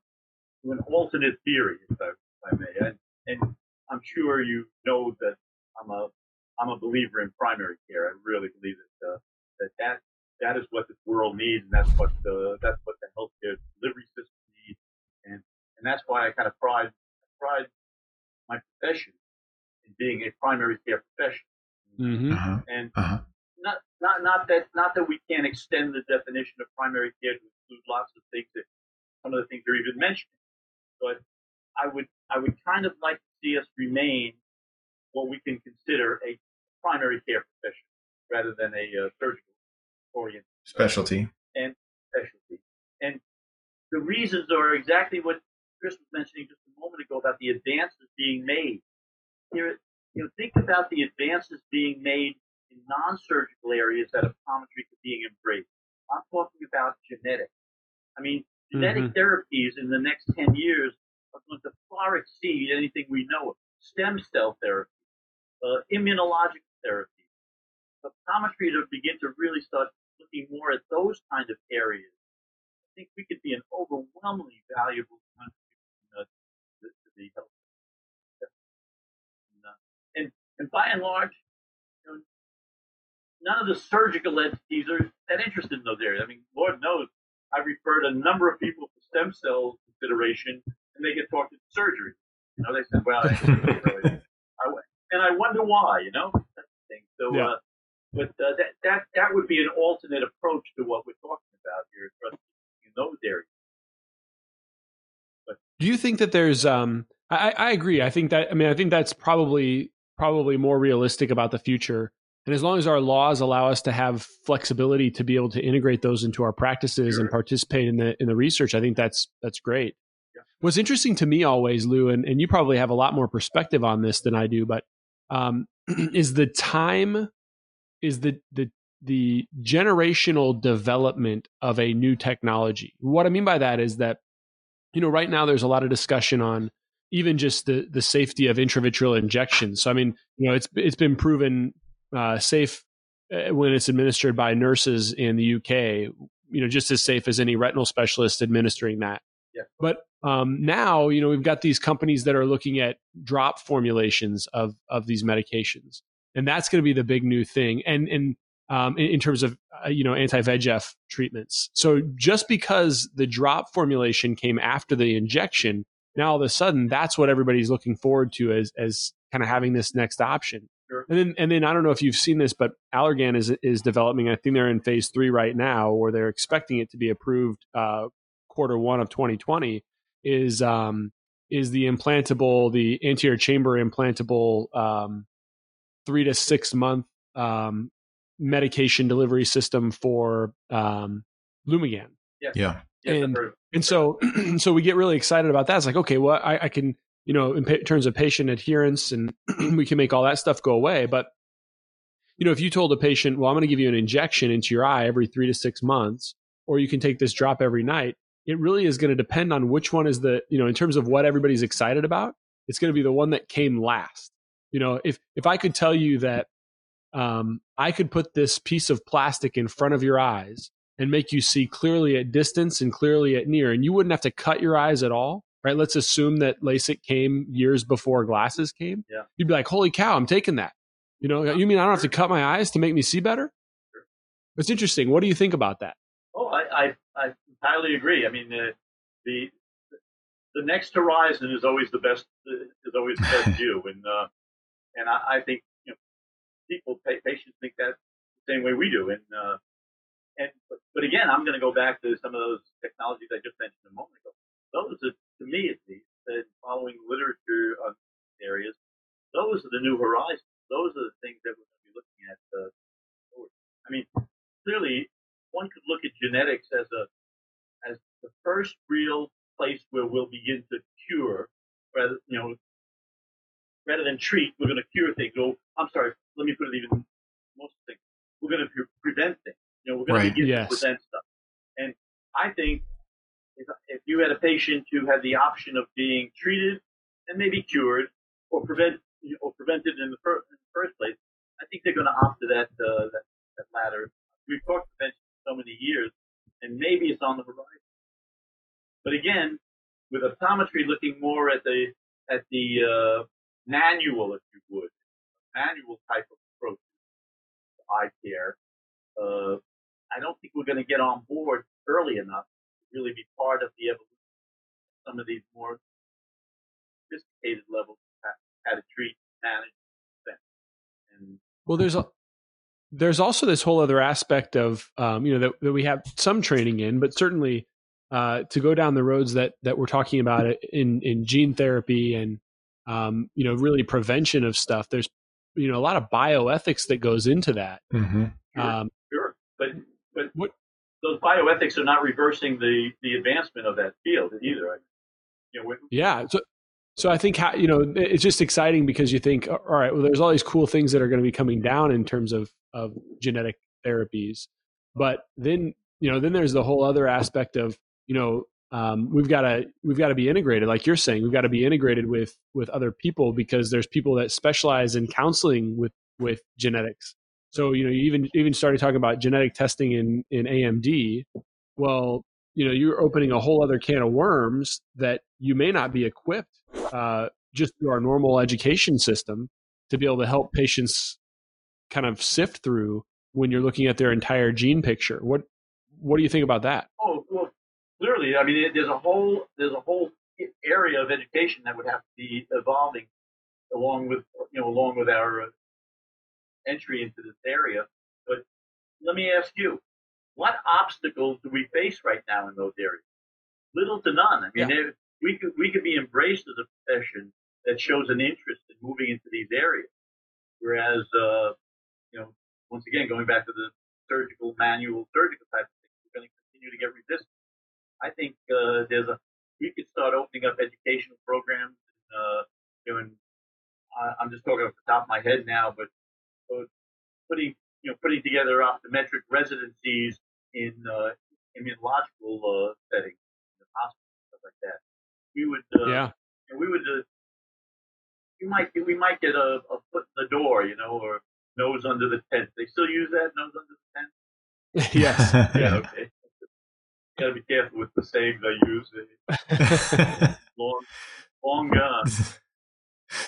to an alternate theory, if I, if I may. And, and I'm sure you know that I'm a I'm a believer in primary care. I really believe that uh, that that that is what this world needs, and that's what the that's what the healthcare delivery system needs, and and that's why I kind of pride pride my profession in being a primary care professional. Mm-hmm. Uh-huh. And Uh-huh. not not not that not that we can't extend the definition of primary care to include lots of things that some of the things are even mentioning, but I would I would kind of like to see us remain what we can consider a primary care profession rather than a uh, surgical oriented specialty and specialty. And the reasons are exactly what Chris was mentioning just a moment ago about the advances being made. Here, you know, think about the advances being made in non-surgical areas that optometry could be embraced. I'm talking about genetics. I mean, genetic Mhm. therapies in the next 10 years are going to far exceed anything we know of. Stem cell therapy, uh, immunological therapy. Optometry to begin to really start looking more at those kind of areas I think we could be an overwhelmingly valuable contribution uh, to, to the health. And, uh, and, and by and large, you know, none of the surgical entities are that interested in those areas. I mean, Lord knows, I've referred a number of people to stem cell consideration, and they get talked into surgery. You know, they said, "Well," and I wonder why. You know. So, Yeah. uh, but uh, that that that would be an alternate approach to what we're talking about here. In those areas. Do you think that there's? Um, I, I agree. I think that. I mean, I think that's probably probably more realistic about the future. And as long as our laws allow us to have flexibility to be able to integrate those into our practices Sure. and participate in the in the research, I think that's that's great. Yeah. What's interesting to me always, Lou, and, and you probably have a lot more perspective on this than I do, but um, is the time is the the the generational development of a new technology. What I mean by that is that you know right now there's a lot of discussion on even just the the safety of intravitreal injections. So I mean, you know, it's it's been proven uh, safe uh, when it's administered by nurses in the UK. You know, just as safe as any retinal specialist administering that. Yeah. But um, now, you know, we've got these companies that are looking at drop formulations of of these medications, and that's going to be the big new thing. And and um, in, in terms of uh, you know anti VEGF treatments. So just because the drop formulation came after the injection, now all of a sudden that's what everybody's looking forward to as as kind of having this next option. Sure. And then and then I don't know if you've seen this, but Allergan is is developing. I think they're in phase three right now, or they're expecting it to be approved uh, quarter one of 2020. Is um, is the implantable, the anterior chamber implantable, um, three to six month um, medication delivery system for um, Lumigan. Yeah. Yes, I've And- heard. And so, so we get really excited about that. It's like, okay, well, I, I can, you know, in pa- terms of patient adherence, and we can make all that stuff go away. But, you know, if you told a patient, well, I'm going to give you an injection into your eye every three to six months, or you can take this drop every night, it really is going to depend on which one is the, you know, in terms of what everybody's excited about. It's going to be the one that came last. You know, if if I could tell you that um, I could put this piece of plastic in front of your eyes and make you see clearly at distance and clearly at near, and you wouldn't have to cut your eyes at all, right? Let's assume that LASIK came years before glasses came. Yeah. You'd be like, "Holy cow, I'm taking that." You know, you mean I don't have to cut my eyes to make me see better? It's interesting. What do you think about that? Oh, I, I, I entirely agree. I mean, the, the the next horizon is always the best is always the best view, and uh, and I, I think you know people pa- patients think that the same way we do, and uh, and but, but again, I'm going to go back to some of those technologies I just mentioned a moment ago. Those are, to me at least, and following literature on areas, those are the new horizons. Those are the things that we're going to be looking at. Uh, forward. I mean, clearly one could look at genetics as a as the first real place where we'll begin to cure rather you know rather than treat we're going to cure things oh i'm sorry let me put it even most things we're going to pre- prevent things you know we're going Right. to begin Yes. to prevent stuff and i think if, if you had a patient who had the option of being treated and maybe cured or prevent or prevented in the, fir- in the first place i think they're going to opt for that uh, that, that latter we've talked prevention for so many years and maybe it's on the horizon. But again, with optometry looking more at the at the uh, manual, if you would, manual type of approach to eye care, uh, I don't think we're going to get on board early enough really be part of the evolution of some of these more sophisticated levels of how- how to treat, manage, and Well, there's a there's also this whole other aspect of um, you know that, that we have some training in, but certainly uh, to go down the roads that that we're talking about in in gene therapy and um, you know really prevention of stuff. There's you know a lot of bioethics that goes into that. Mm-hmm. Sure. Um, Sure, but but What- those bioethics are not reversing the the advancement of that field either. You know, Yeah. So, so I think how, you know it's just exciting because you think, all right, well, there's all these cool things that are going to be coming down in terms of of genetic therapies, but then you know then there's the whole other aspect of you know um, we've got to we've got to be integrated, like you're saying, we've got to be integrated with with other people because there's people that specialize in counseling with with genetics. So you know, you even even started talking about genetic testing in in AMD. Well, you know you're opening a whole other can of worms that you may not be equipped uh, just through our normal education system to be able to help patients kind of sift through when you're looking at their entire gene picture. What what do you think about that? oh well, clearly, I mean, there's a whole there's a whole area of education that would have to be evolving along with you know along with our uh, entry into this area. But let me ask you, what obstacles do we face right now in those areas? Little to none. I mean, there- we could we could be embraced as a profession that shows an interest in moving into these areas, whereas uh, you know, once again, going back to the surgical manual, surgical type of thing, we're going to continue to get resistance. I think uh, there's a we could start opening up educational programs. Uh, you know, and I, I'm just talking off the top of my head now, but uh, putting you know putting together optometric residencies in uh, immunological uh, settings, in hospitals, stuff like that. We would uh, Yeah. we would uh, we might we might get a, a foot in the door, you know, or nose under the tent. They still use that nose under the tent. yes. Yeah, okay. Got to be careful with the sayings I use. Long, long gone.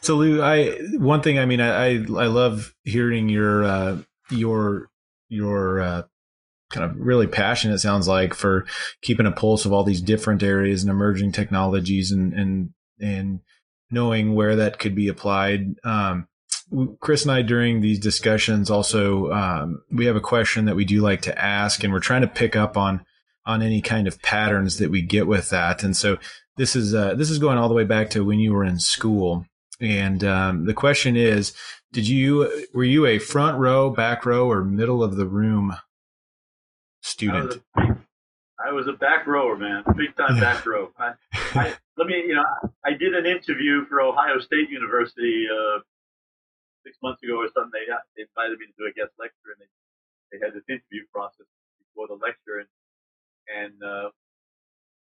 So Lou, I one thing I mean I I, I love hearing your uh, your your uh, kind of really passionate sounds like for keeping a pulse of all these different areas and emerging technologies and and and knowing where that could be applied. Um, Chris and I during these discussions also um, we have a question that we do like to ask, and we're trying to pick up on on any kind of patterns that we get with that. And so this is uh, this is going all the way back to when you were in school. And um, the question is, did you were you a front row, back row, or middle of the room I student? was, a, I was a back rower, man, big time back row. I, I, let me, you know, I did an interview for Ohio State University uh, six months ago or something. They, they invited me to do a guest lecture, and they, they had this interview process before the lecture, and and uh,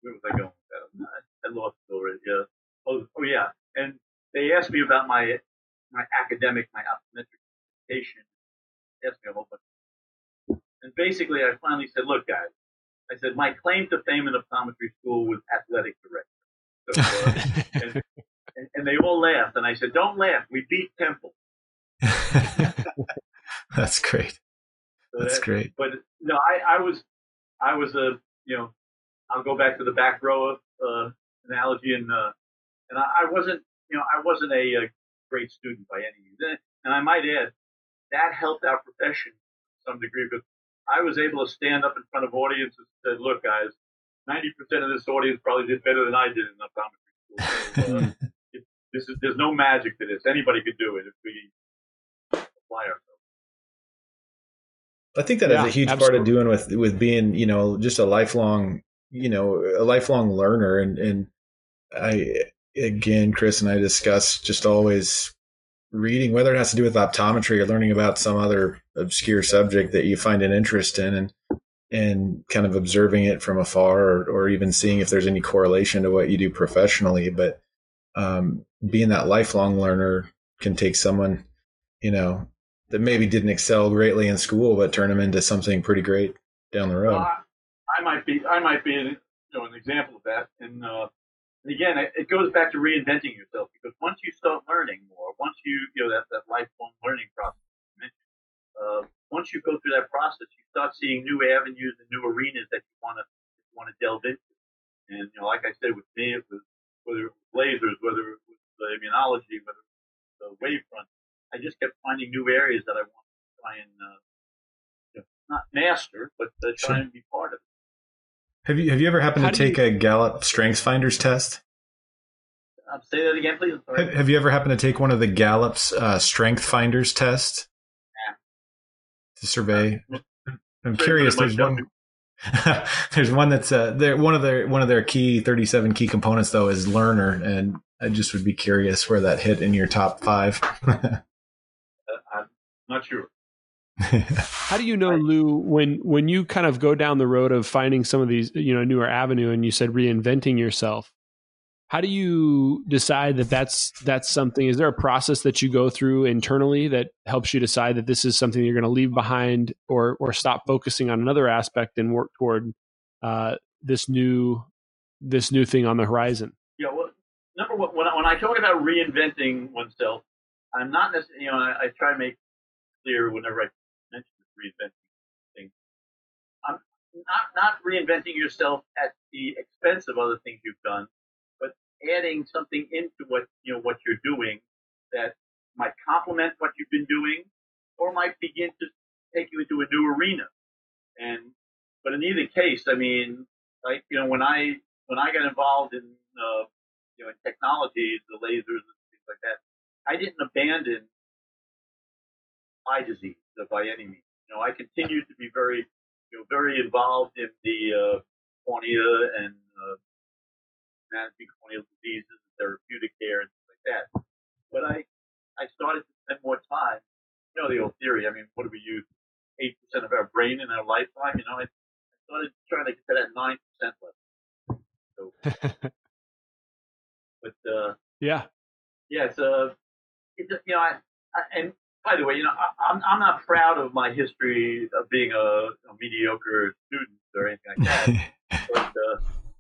where was I going? I lost it already. Yeah. Oh, oh yeah. And they asked me about my my academic, my optometric education. They asked me a whole bunch. And basically, I finally said, "Look, guys," I said, "my claim to fame in optometry school was athletic director." So, uh, and, and, and they all laughed, and I said, "Don't laugh. We beat Temple." That's great. So That's that- great. But no, I, I was, I was a, you know, I'll go back to the back row uh, analogy, and uh, and I, I wasn't, you know, I wasn't a, a great student by any means, and, and I might add that helped our profession to some degree because I was able to stand up in front of audiences and said, "Look, guys, ninety percent of this audience probably did better than I did in optometry school. So, uh, it, this is there's no magic to this. Anybody could do it if we apply ourselves." I think that Yeah, is a huge part of doing with with being, you know, just a lifelong, you know, a lifelong learner. And and I again, Chris and I discuss just always reading, whether it has to do with optometry or learning about some other obscure subject that you find an interest in, and and kind of observing it from afar, or, or even seeing if there's any correlation to what you do professionally. But um, being that lifelong learner can take someone, you know, that maybe didn't excel greatly in school, but turn them into something pretty great down the road. Well, I, might be, I might be, you know, an example of that. And, uh, and again, it, it goes back to reinventing yourself because once you start learning more, once you, you know, that, that lifelong learning process, uh, once you go through that process, you start seeing new avenues and new arenas that you want to want to delve into. And you know, like I said, with me, it was whether it was lasers, whether it was the immunology, whether it was the wavefront. I just kept finding new areas that I wanted to try and uh, you know, not master, but uh, try Sure. and be part of. Have you have you ever happened How to do take a Gallup Strengths Finders test? Um, say that again, please. Sorry. Have, have you ever happened to take one of the Gallup's uh, Strength Finders test to survey? I'm curious. There's one. there's one that's uh, there. One of their one of their key 37 key components though is learner, and I just would be curious where that hit in your top five. Uh, I'm not sure. How do you know, Lou, when when you kind of go down the road of finding some of these, you know, newer avenue, and you said reinventing yourself? How do you decide that that's that's something? Is there a process that you go through internally that helps you decide that this is something you're going to leave behind, or or stop focusing on another aspect and work toward uh, this new this new thing on the horizon? Yeah, well, number one, when I, when I talk about reinventing oneself, I'm not necessarily, you know, I, I try to make clear whenever I reinventing thing. I'm not, not reinventing yourself at the expense of other things you've done, but adding something into what, you know, what you're doing that might complement what you've been doing or might begin to take you into a new arena. And, but in either case, I mean, like, you know, when I, when I got involved in, uh, you know, in technologies, the lasers and things like that, I didn't abandon eye disease. by any means. You know, I continued to be very, you know, very involved in the uh, cornea and uh, managing corneal diseases, and therapeutic care, and things like that. But I, I started to spend more time. You know, the old theory. I mean, what do we use? Eight percent of our brain in our lifetime. You know, I, I started trying to get to that nine percent level. So, but uh, yeah, yeah, it's a, it's you know, I, I, and by the way, you know, I, I'm I'm not proud of my history of being a, a mediocre student or anything like that. but uh,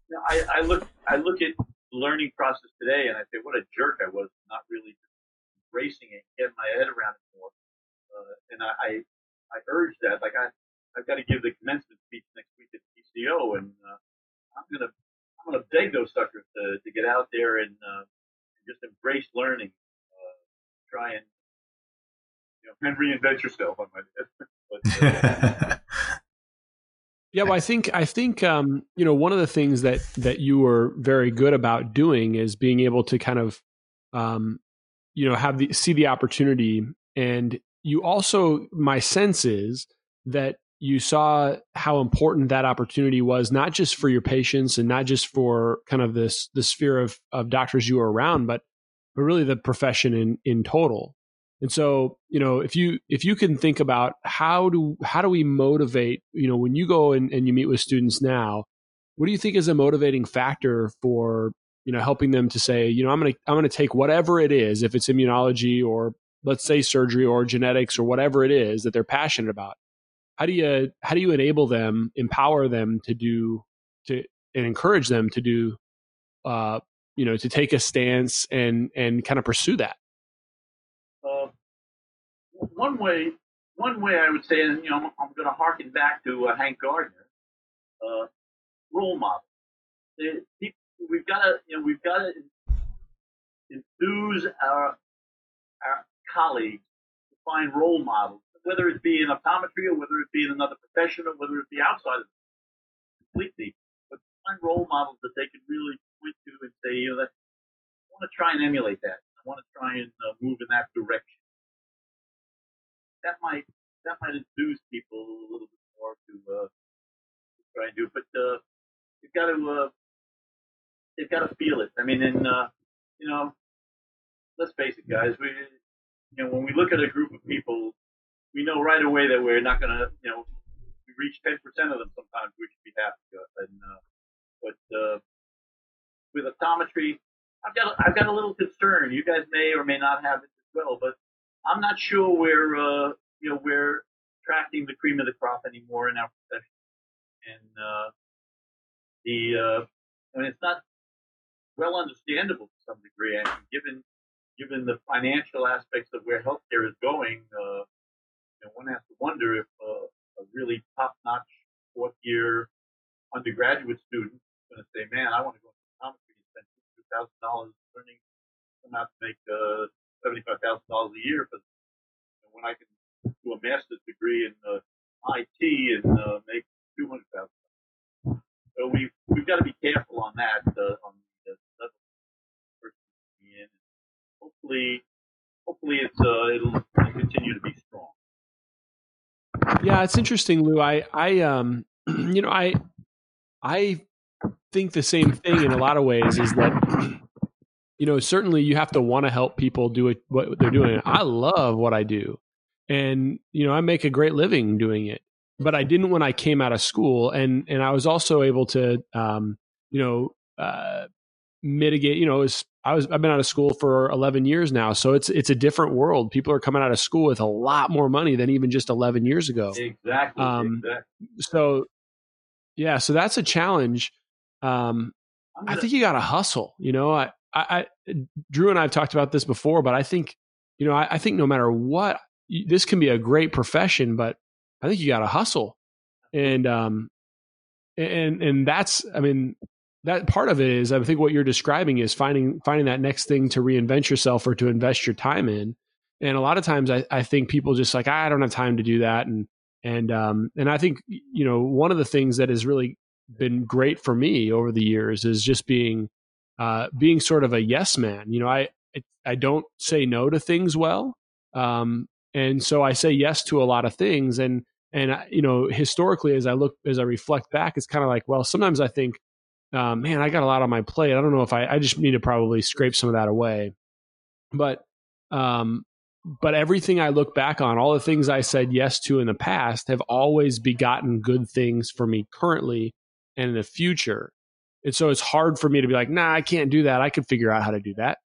you know, I, I look I look at the learning process today and I say, what a jerk I was, not really embracing it, getting my head around it more. Uh, and I, I I urge that. Like I I've got to give the commencement speech next week at PCO, and uh, I'm gonna I'm gonna beg those suckers to to get out there and uh, just embrace learning. Uh, try and you know, and reinvent yourself. I might. but, uh, yeah, well, I think I think um, you know one of the things that that you were very good about doing is being able to kind of um, you know have the see the opportunity, and you also my sense is that you saw how important that opportunity was not just for your patients and not just for kind of this the sphere of of doctors you were around, but but really the profession in in total. And so, you know, if you if you can think about how do how do we motivate, you know, when you go and, and you meet with students now, what do you think is a motivating factor for, you know, helping them to say, you know, I'm gonna I'm gonna take whatever it is, if it's immunology or let's say surgery or genetics or whatever it is that they're passionate about. How do you how do you enable them, empower them to do to and encourage them to do uh, you know, to take a stance and and kind of pursue that? One way, one way I would say, and you know, I'm, I'm going to harken back to uh, Hank Gardner, uh, role model. It, we've got to, you know, we've got to enthuse our our colleagues to find role models, whether it be in optometry or whether it be in another profession or whether it be outside of it completely, but find role models that they can really point to and say, you know, that I want to try and emulate that. I want to try and uh, move in that direction that might that might enthuse people a little bit more to, uh, try and do. But uh, you've got to uh, you've got to feel it. I mean, and uh, you know, let's face it, guys. We you know when we look at a group of people, we know right away that we're not going to you know we reach ten percent of them. Sometimes we should be happy. And uh, but uh, with optometry, I've got I've got a little concern. You guys may or may not have it as well, but I'm not sure we're uh, you know we're attracting the cream of the crop anymore in our profession, and uh, the uh, I mean it's not well understandable to some degree. I mean, given given the financial aspects of where healthcare is going, uh, you know, one has to wonder if uh, a really top-notch fourth-year undergraduate student is going to say, "Man, I want to go into optometry and spend two thousand dollars learning, come out to make uh, seventy-five thousand dollars a year, but when I can do a master's degree in uh, IT and uh, make two hundred thousand. So we we've got to be careful on that uh, on the level in. Hopefully, hopefully it's uh, it'll continue to be strong. Yeah, it's interesting, Lou. I I um you know I I think the same thing in a lot of ways is that you know, certainly you have to want to help people do it, what they're doing. I love what I do. And, you know, I make a great living doing it, but I didn't when I came out of school. And, and I was also able to, um, you know, uh, mitigate, you know, was, I was, I've been out of school for 11 years now. So it's, it's a different world. People are coming out of school with a lot more money than even just 11 years ago. Exactly. Um, exactly. So, yeah, so that's a challenge. Um, I think you got to hustle, you know, I, I, I, Drew and I have talked about this before, but I think, you know, I, I think no matter what, this can be a great profession, but I think you got to hustle, and um, and and that's, I mean, that part of it is, I think what you're describing is finding finding that next thing to reinvent yourself or to invest your time in, and a lot of times I, I think people just like I don't have time to do that, and and um, and I think you know one of the things that has really been great for me over the years is just being uh, being sort of a yes man. You know, I I don't say no to things well, um, and so I say yes to a lot of things. And and you know, historically, as I look as I reflect back, it's kind of like, well, sometimes I think, um, man, I got a lot on my plate. I don't know if I I just need to probably scrape some of that away. But um, but everything I look back on, all the things I said yes to in the past, have always begotten good things for me currently and in the future. And so it's hard for me to be like, nah, I can't do that. I can figure out how to do that.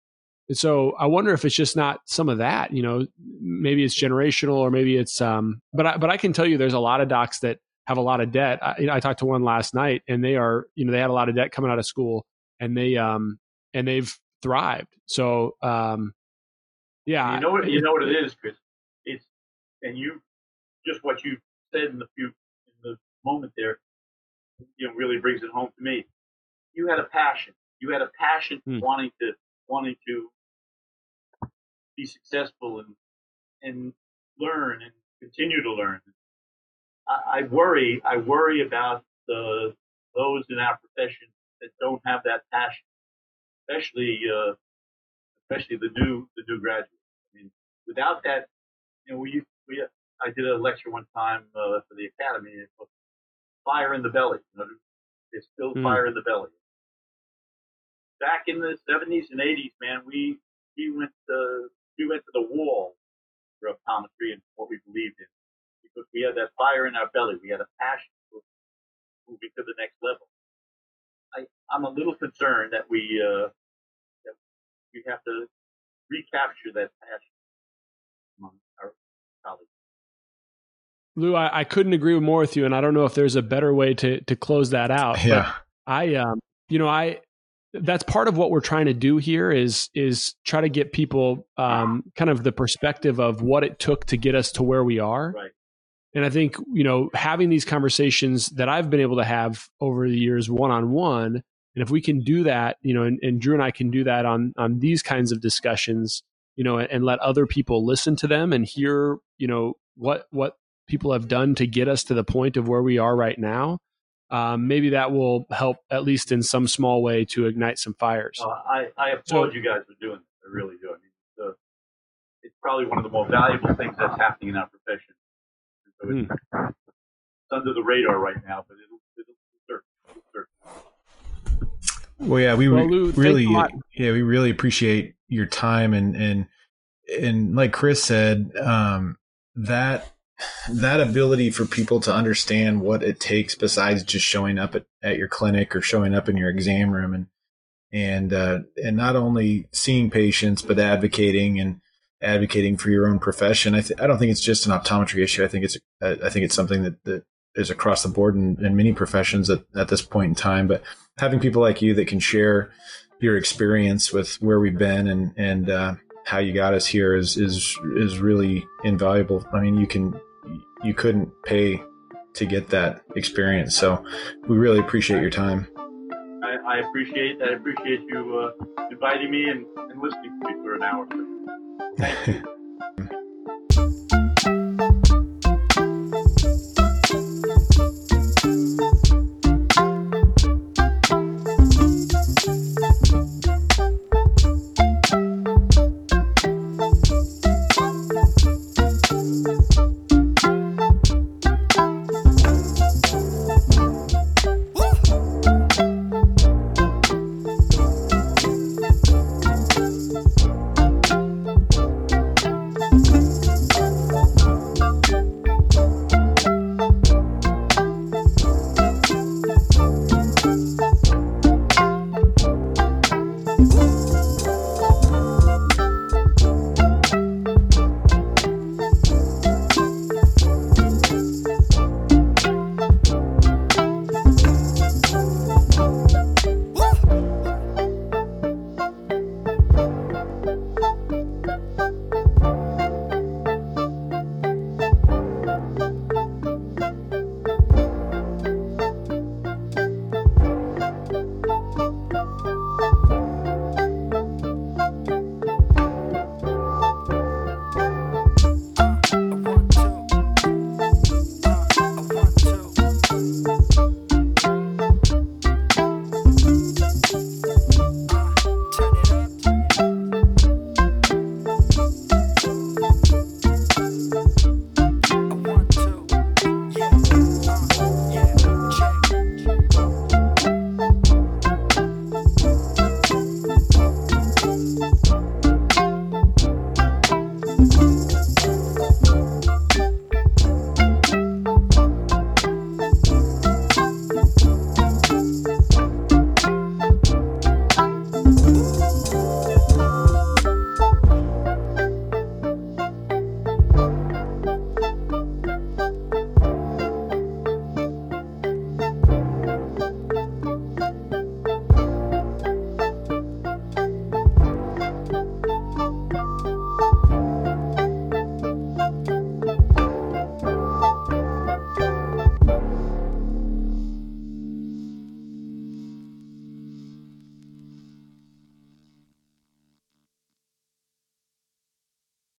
And so I wonder if it's just not some of that, you know, maybe it's generational or maybe it's, um, but I, but I can tell you there's a lot of docs that have a lot of debt. I, I talked to one last night and they are, you know, they had a lot of debt coming out of school and they, um, and they've thrived. So, um, yeah, you know what you know what it is, Chris. It's and you just what you said in the few in the moment there, you know, really brings it home to me. You had a passion. You had a passion hmm. wanting to wanting to be successful and and learn and continue to learn. I, I worry. I worry about the those in our profession that don't have that passion, especially uh, especially the new the new graduates. I mean, without that, you know, we we I did a lecture one time uh, for the academy. It was fire in the belly. You know, there's still mm. fire in the belly. Back in the 70s and 80s, man, we we went to we went to the wall for optometry and what we believed in because we had that fire in our belly. We had a passion for moving to the next level. I, I'm a little concerned that we uh, that we have to recapture that passion among our colleagues. Lou, I, I, couldn't agree more with you, and I don't know if there's a better way to to close that out. Yeah, I, um, you know, I that's part of what we're trying to do here is is try to get people um, kind of the perspective of what it took to get us to where we are. Right. And I think you know having these conversations that I've been able to have over the years, one on one, and if we can do that, you know, and, and, Drew and I can do that on on these kinds of discussions, you know, and, and, let other people listen to them and hear, you know, what what people have done to get us to the point of where we are right now. Um, maybe that will help, at least in some small way, to ignite some fires. Uh, I, I applaud so, you guys for doing this. I really do. I mean, it's, uh, it's, probably one of the more valuable things that's happening in our profession. So it's, mm. it's, under the radar right now, but it'll, it'll, it'll, it'll well, yeah, we well, Lou, really, yeah, we really appreciate your time and and and like Chris said, um, that that ability for people to understand what it takes besides just showing up at, at your clinic or showing up in your exam room and and uh, and not only seeing patients but advocating and advocating for your own profession. I th- I don't think it's just an optometry issue. I think it's I think it's something that that is across the board in, in many professions at, at this point in time. But having people like you that can share your experience with where we've been and and uh, how you got us here is is is really invaluable. I mean, you can you couldn't pay to get that experience. So we really appreciate your time. I, I appreciate I appreciate you uh, inviting me and, and listening to me for an hour. Thank you.